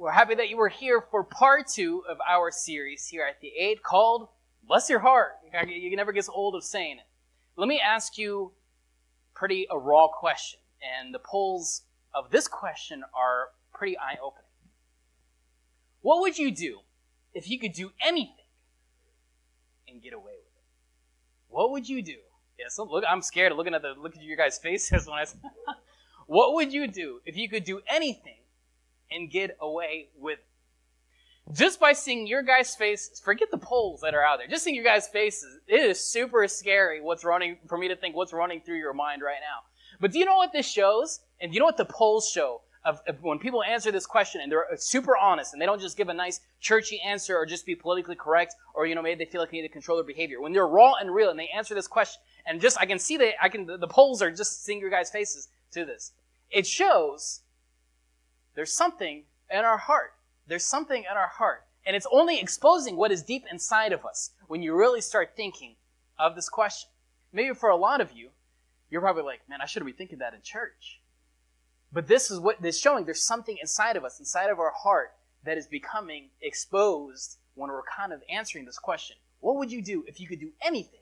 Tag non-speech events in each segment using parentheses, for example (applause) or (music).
we're happy that you were here for part two of our series here at the Eight called Bless Your Heart. You never get old of saying it. Let me ask you pretty a raw question, and the polls of this question are pretty eye opening. What would you do if you could do anything and get away with it? What would you do? Yes, look, I'm scared of looking at the look at your guys' (laughs) faces when I. (laughs) What would you do if you could do anything and get away with it? Just by seeing your guys' faces, forget the polls that are out there. Just seeing your guys' faces, it is super scary. What's running for me to think what's running through your mind right now? But do you know what this shows? And do you know what the polls show? Of, of, when people answer this question and they're uh, super honest and they don't just give a nice churchy answer or just be politically correct or you know maybe they feel like they need to control their behavior when they're raw and real and they answer this question and just i can see that i can the, the polls are just seeing your guys faces to this it shows there's something in our heart. There's something in our heart. And it's only exposing what is deep inside of us when you really start thinking of this question. Maybe for a lot of you you're probably like man i shouldn't be thinking that in church. But this is what is showing there's something inside of us, inside of our heart, that is becoming exposed when we're kind of answering this question. What would you do if you could do anything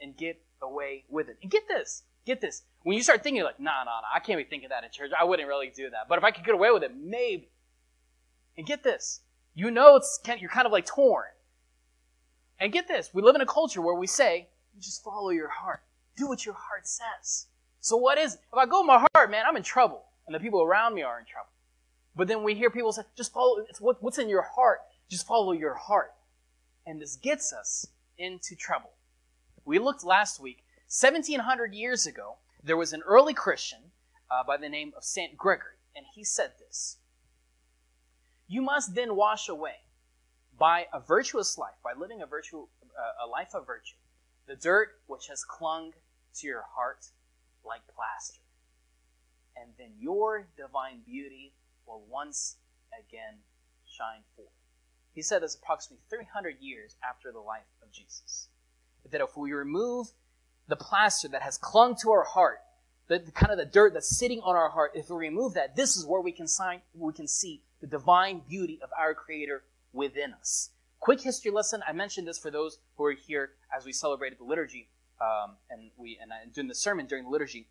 and get away with it? And get this, get this. When you start thinking, like, nah, nah, nah, I can't be thinking that in church. I wouldn't really do that. But if I could get away with it, maybe. And get this. You know it's you're kind of like torn. And get this. We live in a culture where we say, just follow your heart. Do what your heart says. So what is, if I go with my heart, man, I'm in trouble and the people around me are in trouble. But then we hear people say, just follow, what, what's in your heart. Just follow your heart. And this gets us into trouble. We looked last week, 1700 years ago, there was an early Christian uh, by the name of St. Gregory, and he said this You must then wash away by a virtuous life, by living a, virtue, uh, a life of virtue, the dirt which has clung to your heart like plaster and then your divine beauty will once again shine forth. He said this approximately 300 years after the life of Jesus. That if we remove the plaster that has clung to our heart, the, the kind of the dirt that's sitting on our heart, if we remove that, this is where we can sign, we can see the divine beauty of our Creator within us. Quick history lesson. I mentioned this for those who are here as we celebrated the liturgy, um, and we and I, during the sermon during the liturgy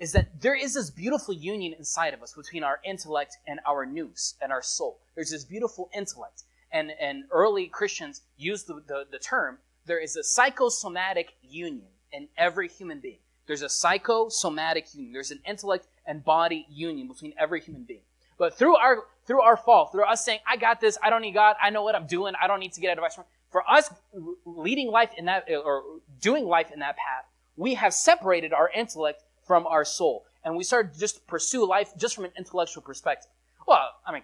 is that there is this beautiful union inside of us between our intellect and our nous and our soul. There's this beautiful intellect. And, and early Christians used the, the, the term there is a psychosomatic union in every human being. There's a psychosomatic union. There's an intellect and body union between every human being. But through our through our fall, through us saying, "I got this. I don't need God. I know what I'm doing. I don't need to get advice from." For us leading life in that or doing life in that path, we have separated our intellect from our soul. And we start to just pursue life just from an intellectual perspective. Well, I mean,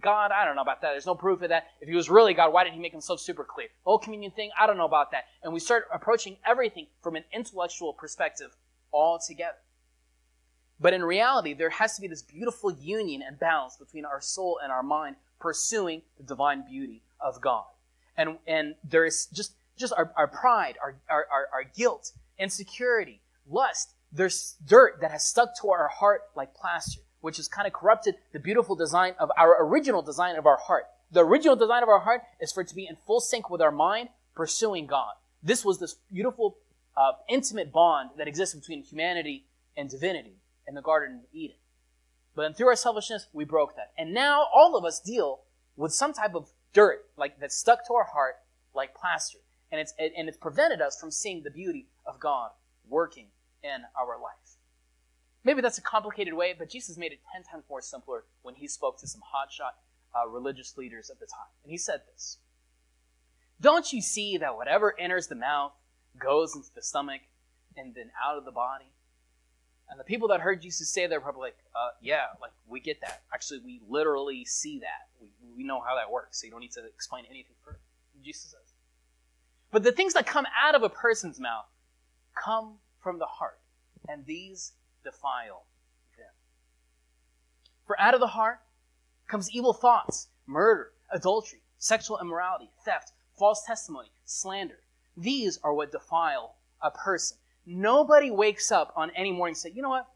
God, I don't know about that. There's no proof of that. If he was really God, why did he make himself super clear? The whole communion thing, I don't know about that. And we start approaching everything from an intellectual perspective altogether. But in reality, there has to be this beautiful union and balance between our soul and our mind pursuing the divine beauty of God. And, and there is just, just our, our pride, our, our, our, our guilt, insecurity, lust, there's dirt that has stuck to our heart like plaster, which has kind of corrupted the beautiful design of our original design of our heart. The original design of our heart is for it to be in full sync with our mind, pursuing God. This was this beautiful, uh, intimate bond that existed between humanity and divinity in the Garden of Eden. But then through our selfishness, we broke that. And now all of us deal with some type of dirt, like that's stuck to our heart like plaster. And it's, and it's prevented us from seeing the beauty of God working in our life. Maybe that's a complicated way, but Jesus made it 10 times more simpler when he spoke to some hotshot uh, religious leaders of the time. And he said this Don't you see that whatever enters the mouth goes into the stomach and then out of the body? And the people that heard Jesus say that were probably like, uh, yeah, like we get that. Actually, we literally see that. We, we know how that works, so you don't need to explain anything further. Jesus says. But the things that come out of a person's mouth come from the heart, and these defile them. For out of the heart comes evil thoughts, murder, adultery, sexual immorality, theft, false testimony, slander. These are what defile a person. Nobody wakes up on any morning and say, you know what?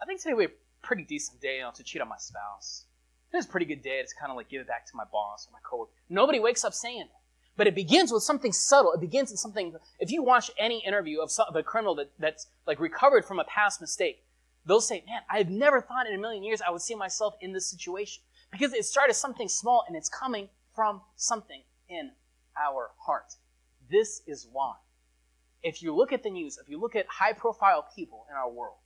I think today will be a pretty decent day you know, to cheat on my spouse. Was a pretty good day. It's kind of like give it back to my boss or my coworker. Nobody wakes up saying that. But it begins with something subtle. It begins with something. If you watch any interview of, some, of a criminal that, that's like recovered from a past mistake, they'll say, "Man, I've never thought in a million years I would see myself in this situation because it started something small and it's coming from something in our heart." This is why. If you look at the news, if you look at high-profile people in our world,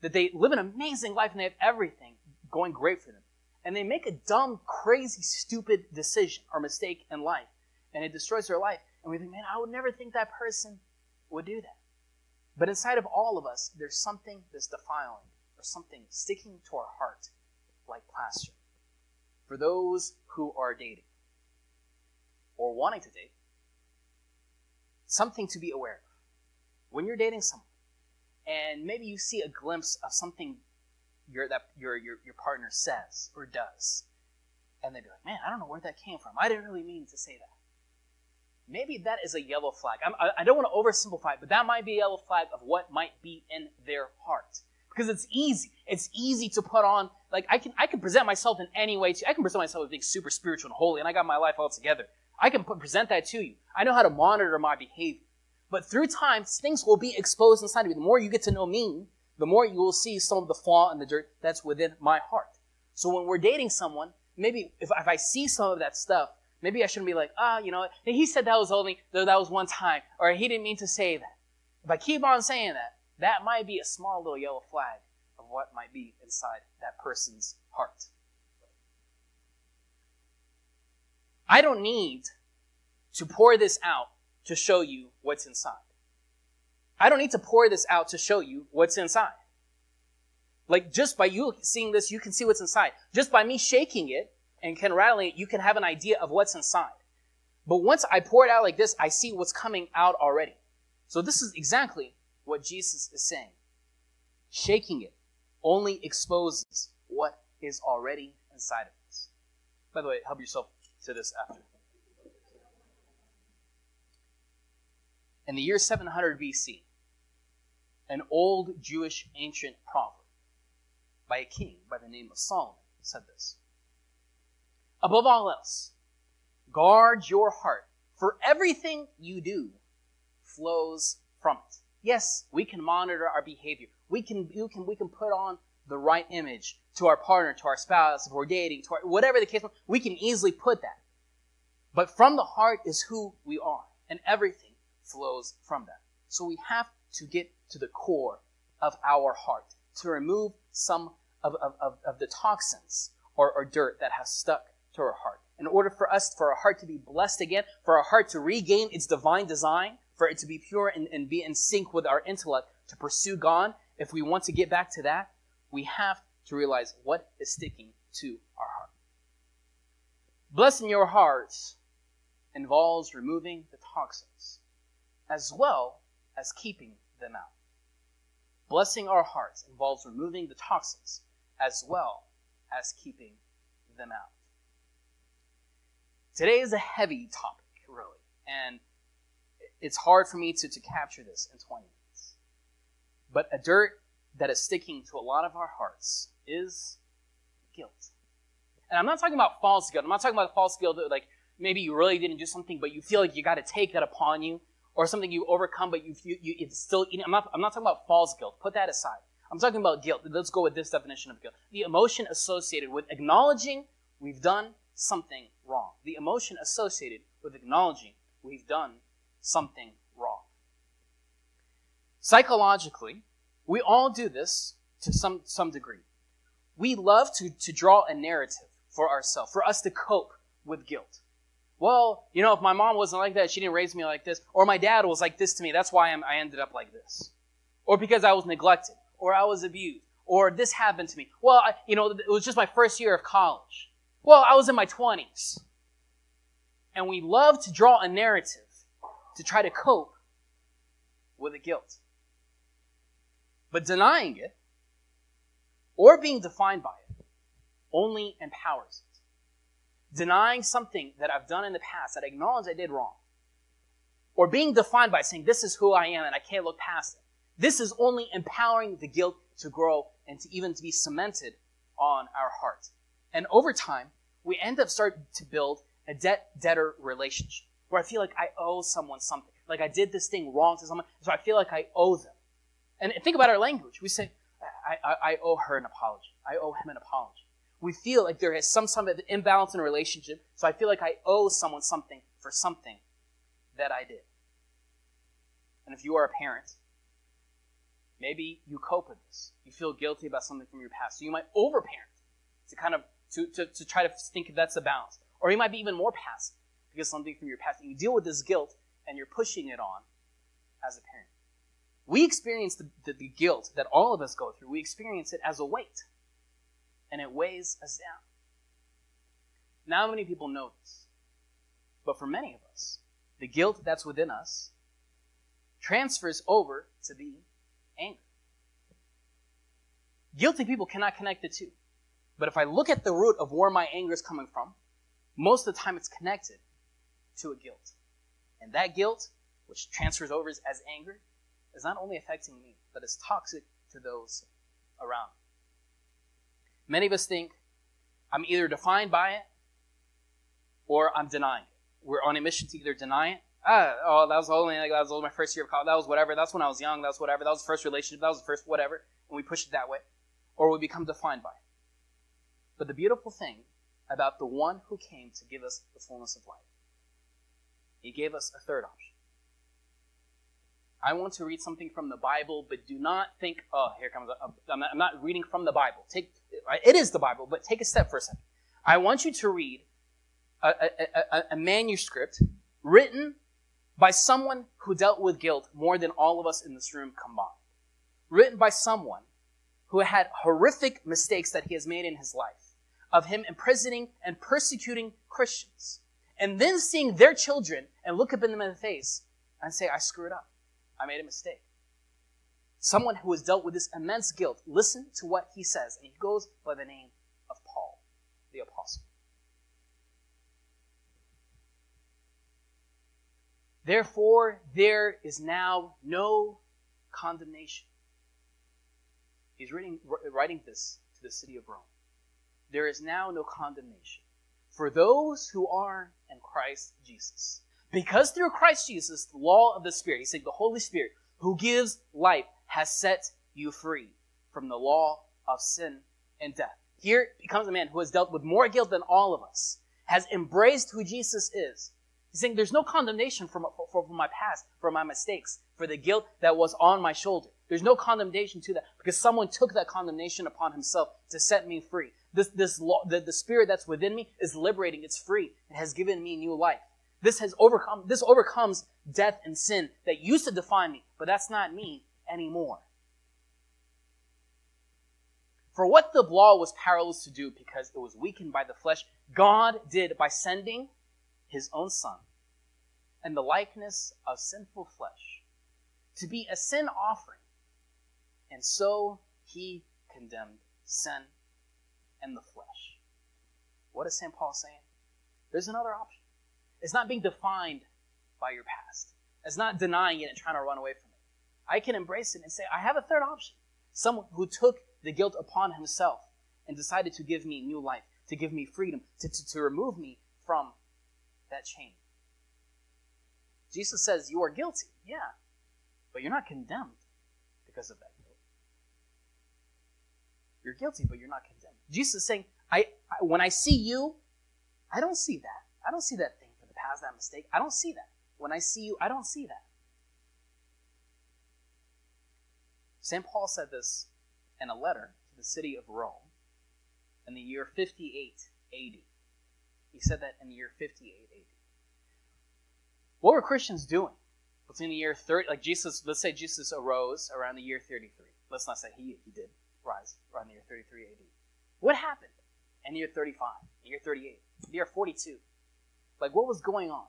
that they live an amazing life and they have everything going great for them, and they make a dumb, crazy, stupid decision or mistake in life and it destroys their life. And we think, man, I would never think that person would do that. But inside of all of us, there's something that's defiling or something sticking to our heart like plaster. For those who are dating or wanting to date, something to be aware of. When you're dating someone, and maybe you see a glimpse of something your, that your, your, your partner says or does, and they'd be like, man, I don't know where that came from. I didn't really mean to say that maybe that is a yellow flag. I'm, I, don't want to oversimplify it, but that might be a yellow flag of what might be in their heart. Because it's easy. It's easy to put on, like, I can, I can present myself in any way. To, I can present myself as being super spiritual and holy, and I got my life all together. I can put, present that to you. I know how to monitor my behavior. But through time, things will be exposed inside of you. The more you get to know me, the more you will see some of the flaw and the dirt that's within my heart. So when we're dating someone, maybe if, if I see some of that stuff, Maybe I shouldn't be like, ah, you know, he said that was only, that was one time, or he didn't mean to say that. If I keep on saying that, that might be a small little yellow flag of what might be inside that person's heart. I don't need to pour this out to show you what's inside. I don't need to pour this out to show you what's inside. Like, just by you seeing this, you can see what's inside. Just by me shaking it, and can rattle it, you can have an idea of what's inside. But once I pour it out like this, I see what's coming out already. So this is exactly what Jesus is saying. Shaking it only exposes what is already inside of us. By the way, help yourself to this after. In the year 700 BC, an old Jewish ancient proverb by a king by the name of Solomon said this Above all else, guard your heart, for everything you do flows from it. Yes, we can monitor our behavior. We can, we can, we can put on the right image to our partner, to our spouse, if we're dating, to our, whatever the case, we can easily put that. But from the heart is who we are, and everything flows from that. So we have to get to the core of our heart to remove some of, of, of, of the toxins or, or dirt that has stuck to our heart. In order for us, for our heart to be blessed again, for our heart to regain its divine design, for it to be pure and, and be in sync with our intellect to pursue God, if we want to get back to that, we have to realize what is sticking to our heart. Blessing your hearts involves removing the toxins as well as keeping them out. Blessing our hearts involves removing the toxins as well as keeping them out. Today is a heavy topic, really, and it's hard for me to, to capture this in 20 minutes. But a dirt that is sticking to a lot of our hearts is guilt. And I'm not talking about false guilt. I'm not talking about false guilt that, like, maybe you really didn't do something, but you feel like you got to take that upon you, or something you overcome, but you, you, you it's still, I'm not, I'm not talking about false guilt. Put that aside. I'm talking about guilt. Let's go with this definition of guilt. The emotion associated with acknowledging we've done something wrong. The emotion associated with acknowledging we've done something wrong. Psychologically, we all do this to some, some degree. We love to, to draw a narrative for ourselves, for us to cope with guilt. Well, you know, if my mom wasn't like that, she didn't raise me like this, or my dad was like this to me, that's why I'm, I ended up like this. Or because I was neglected, or I was abused, or this happened to me. Well, I, you know, it was just my first year of college. Well, I was in my 20s. And we love to draw a narrative to try to cope with the guilt. But denying it or being defined by it only empowers it. Denying something that I've done in the past that I acknowledge I did wrong, or being defined by saying, This is who I am and I can't look past it. This is only empowering the guilt to grow and to even to be cemented on our heart. And over time, we end up starting to build a debt debtor relationship where I feel like I owe someone something. Like I did this thing wrong to someone, so I feel like I owe them. And think about our language. We say, I, I, I owe her an apology. I owe him an apology. We feel like there is some sort of imbalance in a relationship, so I feel like I owe someone something for something that I did. And if you are a parent, maybe you cope with this. You feel guilty about something from your past. So you might overparent to kind of to, to, to try to think that's the balance. Or you might be even more passive because something from your past. And you deal with this guilt and you're pushing it on as a parent. We experience the, the, the guilt that all of us go through. We experience it as a weight. And it weighs us down. Not many people know this. But for many of us, the guilt that's within us transfers over to the anger. Guilty people cannot connect the two. But if I look at the root of where my anger is coming from, most of the time it's connected to a guilt. And that guilt, which transfers over as anger, is not only affecting me, but is toxic to those around. Many of us think I'm either defined by it or I'm denying it. We're on a mission to either deny it. Ah, oh, that was only like that was only my first year of college. That was whatever. That's when I was young. That was whatever. That was the first relationship. That was the first whatever. And we push it that way, or we become defined by it. But the beautiful thing about the one who came to give us the fullness of life, he gave us a third option. I want to read something from the Bible, but do not think, oh, here comes, a, I'm, not, I'm not reading from the Bible. Take, it is the Bible, but take a step for a second. I want you to read a, a, a, a manuscript written by someone who dealt with guilt more than all of us in this room combined. Written by someone who had horrific mistakes that he has made in his life, of him imprisoning and persecuting Christians, and then seeing their children and look up in them in the face and say, I screwed up. I made a mistake. Someone who has dealt with this immense guilt, listen to what he says, and he goes by the name of Paul, the Apostle. Therefore, there is now no condemnation. He's writing this to the city of Rome. There is now no condemnation for those who are in Christ Jesus. Because through Christ Jesus, the law of the Spirit, he's saying the Holy Spirit, who gives life, has set you free from the law of sin and death. Here becomes a man who has dealt with more guilt than all of us, has embraced who Jesus is. He's saying there's no condemnation for my, for, for my past, for my mistakes, for the guilt that was on my shoulder. There's no condemnation to that because someone took that condemnation upon himself to set me free. This, this law, the, the spirit that's within me is liberating. It's free. It has given me new life. This has overcome, this overcomes death and sin that used to define me, but that's not me anymore. For what the law was powerless to do because it was weakened by the flesh, God did by sending his own son and the likeness of sinful flesh to be a sin offering. And so he condemned sin and the flesh. What is St. Paul saying? There's another option. It's not being defined by your past. It's not denying it and trying to run away from it. I can embrace it and say, I have a third option. Someone who took the guilt upon himself and decided to give me new life, to give me freedom, to, to, to remove me from that chain. Jesus says, You are guilty. Yeah. But you're not condemned because of that. You're guilty, but you're not condemned. Jesus is saying, I, I when I see you, I don't see that. I don't see that thing for the past, that mistake. I don't see that. When I see you, I don't see that. St. Paul said this in a letter to the city of Rome in the year 58 AD. He said that in the year 58 AD. What were Christians doing between the year 30, like Jesus, let's say Jesus arose around the year 33. Let's not say he, he did around the year 33 AD. What happened in the year 35, the year 38, the year 42? Like, what was going on?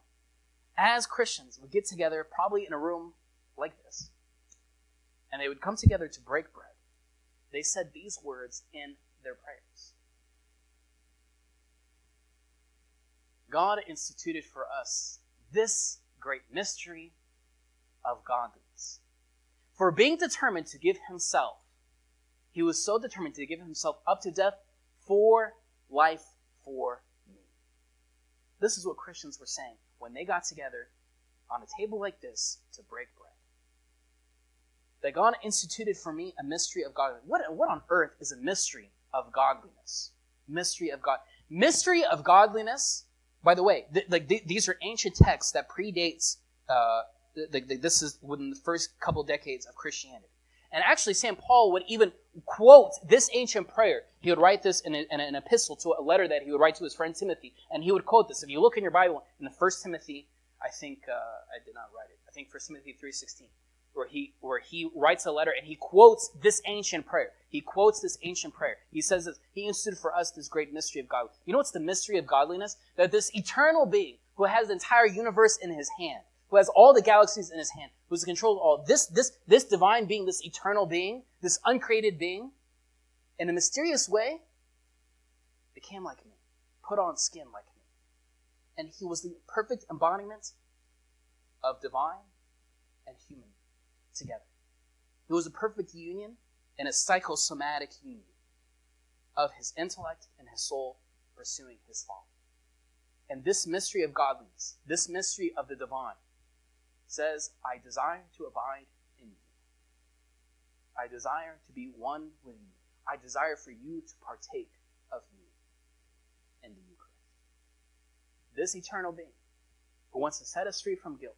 As Christians would get together, probably in a room like this, and they would come together to break bread, they said these words in their prayers God instituted for us this great mystery of godliness. For being determined to give himself, he was so determined to give himself up to death for life for me. This is what Christians were saying when they got together on a table like this to break bread. That God instituted for me a mystery of godliness. What, what on earth is a mystery of godliness? Mystery of God. Mystery of godliness, by the way, th- like th- these are ancient texts that predates, uh, th- th- this is within the first couple decades of Christianity. And actually, St. Paul would even quote this ancient prayer. He would write this in, a, in, an epistle to a letter that he would write to his friend Timothy. And he would quote this. If you look in your Bible, in the First Timothy, I think, uh, I did not write it. I think First Timothy 3.16, where he, where he writes a letter and he quotes this ancient prayer. He quotes this ancient prayer. He says this, he instituted for us this great mystery of God. You know what's the mystery of godliness? That this eternal being who has the entire universe in his hand, who has all the galaxies in his hand, who's in control of all. This, this, this divine being, this eternal being, this uncreated being, in a mysterious way, became like me, put on skin like me. And he was the perfect embodiment of divine and human together. It was a perfect union and a psychosomatic union of his intellect and his soul pursuing his Father. And this mystery of godliness, this mystery of the divine, says, I desire to abide in you. I desire to be one with you. I desire for you to partake of me in the Eucharist. This eternal being who wants to set us free from guilt.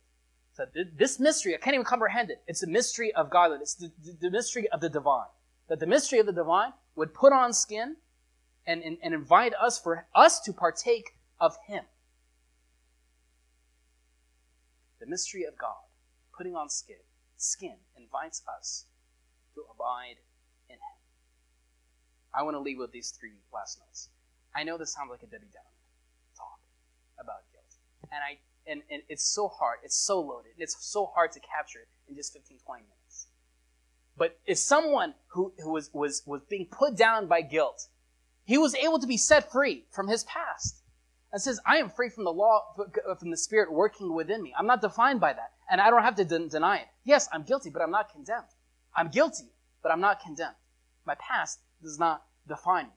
So this mystery, I can't even comprehend it. It's the mystery of God. It's the, the, mystery of the divine. That the mystery of the divine would put on skin and, and, and invite us for us to partake of Him. The mystery of God, putting on skin, skin invites us to abide in Him. I want to leave with these three last notes. I know this sounds like a Debbie Downer talk about guilt. And I and, and it's so hard, it's so loaded, it's so hard to capture it in just 15, 20 minutes. But if someone who, who was, was, was being put down by guilt, he was able to be set free from his past and says, I am free from the law, uh, from the Spirit working within me. I'm not defined by that. And I don't have to de- deny it. Yes, I'm guilty, but I'm not condemned. I'm guilty, but I'm not condemned. My past does not define me.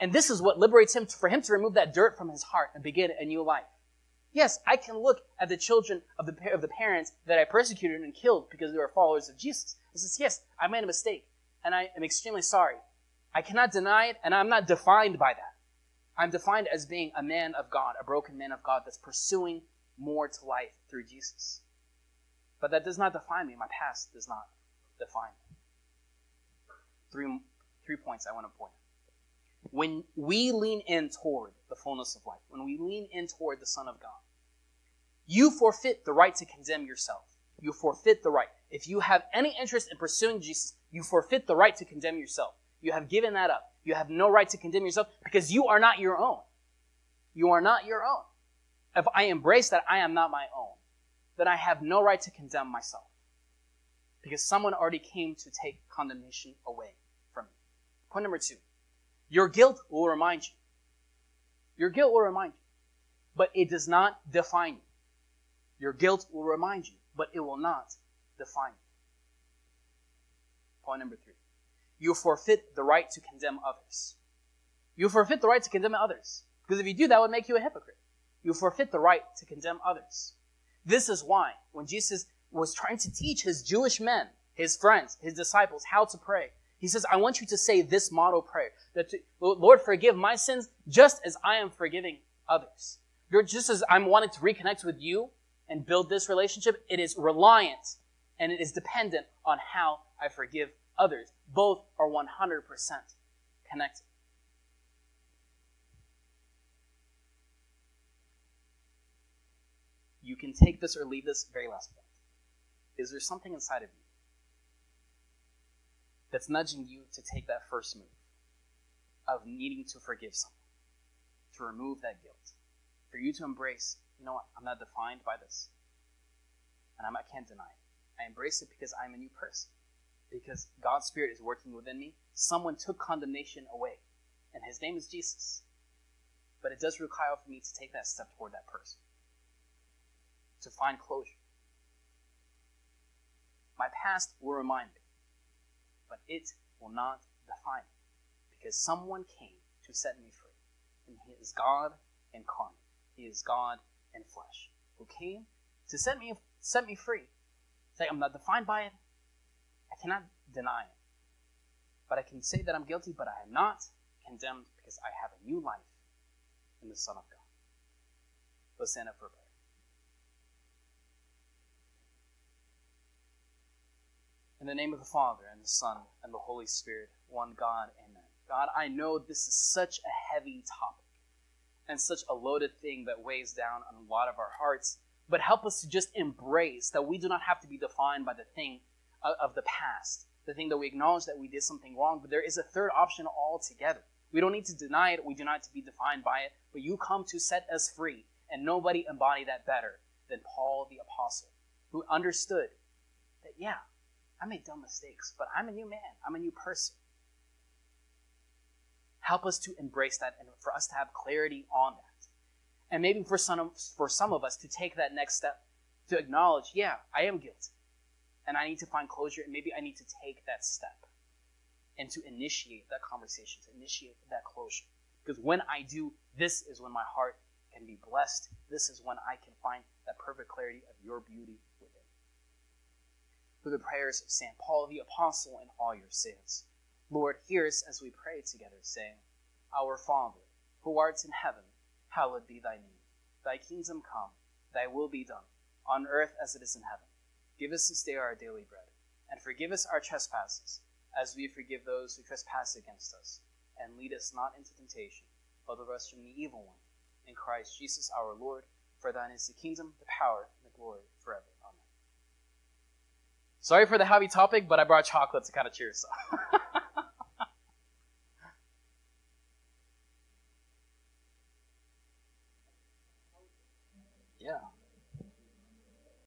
And this is what liberates him for him to remove that dirt from his heart and begin a new life. Yes, I can look at the children of the, of the parents that I persecuted and killed because they were followers of Jesus. And says, yes, I made a mistake, and I am extremely sorry. I cannot deny it, and I'm not defined by that. I'm defined as being a man of God, a broken man of God that's pursuing more to life through Jesus. But that does not define me. My past does not define me. Three, three points I want to point out. When we lean in toward the fullness of life, when we lean in toward the Son of God, you forfeit the right to condemn yourself. You forfeit the right. If you have any interest in pursuing Jesus, you forfeit the right to condemn yourself. You have given that up. You have no right to condemn yourself because you are not your own. You are not your own. If I embrace that I am not my own, then I have no right to condemn myself because someone already came to take condemnation away from me. Point number two your guilt will remind you. Your guilt will remind you, but it does not define you. Your guilt will remind you, but it will not define you. Point number three you forfeit the right to condemn others. You forfeit the right to condemn others. Because if you do, that would make you a hypocrite. You forfeit the right to condemn others. This is why, when Jesus was trying to teach his Jewish men, his friends, his disciples, how to pray, he says, I want you to say this model prayer that, Lord, forgive my sins just as I am forgiving others. Just as I'm wanting to reconnect with you and build this relationship, it is reliant and it is dependent on how I forgive others. Both are 100% connected. You can take this or leave this very last point. Is there something inside of you that's nudging you to take that first move of needing to forgive someone, to remove that guilt, for you to embrace, you know what, I'm not defined by this, and I'm, I can't deny it. I embrace it because I'm a new person because God's Spirit is working within me, someone took condemnation away. And his name is Jesus. But it does require for me to take that step toward that person, to find closure. My past will remind me, but it will not define me because someone came to set me free. and He is God incarnate. He is God in flesh, who came to set me set me free. Say, I'm not defined by it. I cannot deny it. But I can say that I'm guilty, but I am not condemned because I have a new life in the Son of God. Let's stand up for prayer. In the name of the Father, and the Son, and the Holy Spirit, one God, amen. God, I know this is such a heavy topic and such a loaded thing that weighs down on a lot of our hearts, but help us to just embrace that we do not have to be defined by the thing of the past, the thing that we acknowledge that we did something wrong, but there is a third option altogether. We don't need to deny it, we do not to be defined by it, but you come to set us free, and nobody embodied that better than Paul the Apostle, who understood that, yeah, I made dumb mistakes, but I'm a new man. I'm a new person. Help us to embrace that and for us to have clarity on that. And maybe for some, of, for some of us to take that next step to acknowledge, yeah, I am guilty. And I need to find closure, and maybe I need to take that step and to initiate that conversation, to initiate that closure. Because when I do, this is when my heart can be blessed. This is when I can find that perfect clarity of your beauty within. through the prayers of St. Paul the Apostle and all your saints. Lord, hear us as we pray together, saying, Our Father, who art in heaven, hallowed be thy name. Thy kingdom come, thy will be done, on earth as it is in heaven. Give us this day our daily bread, and forgive us our trespasses, as we forgive those who trespass against us. And lead us not into temptation, but deliver us from the evil one. In Christ Jesus our Lord, for thine is the kingdom, the power, and the glory forever. Amen. Sorry for the heavy topic, but I brought chocolate to kind of cheer us up. (laughs)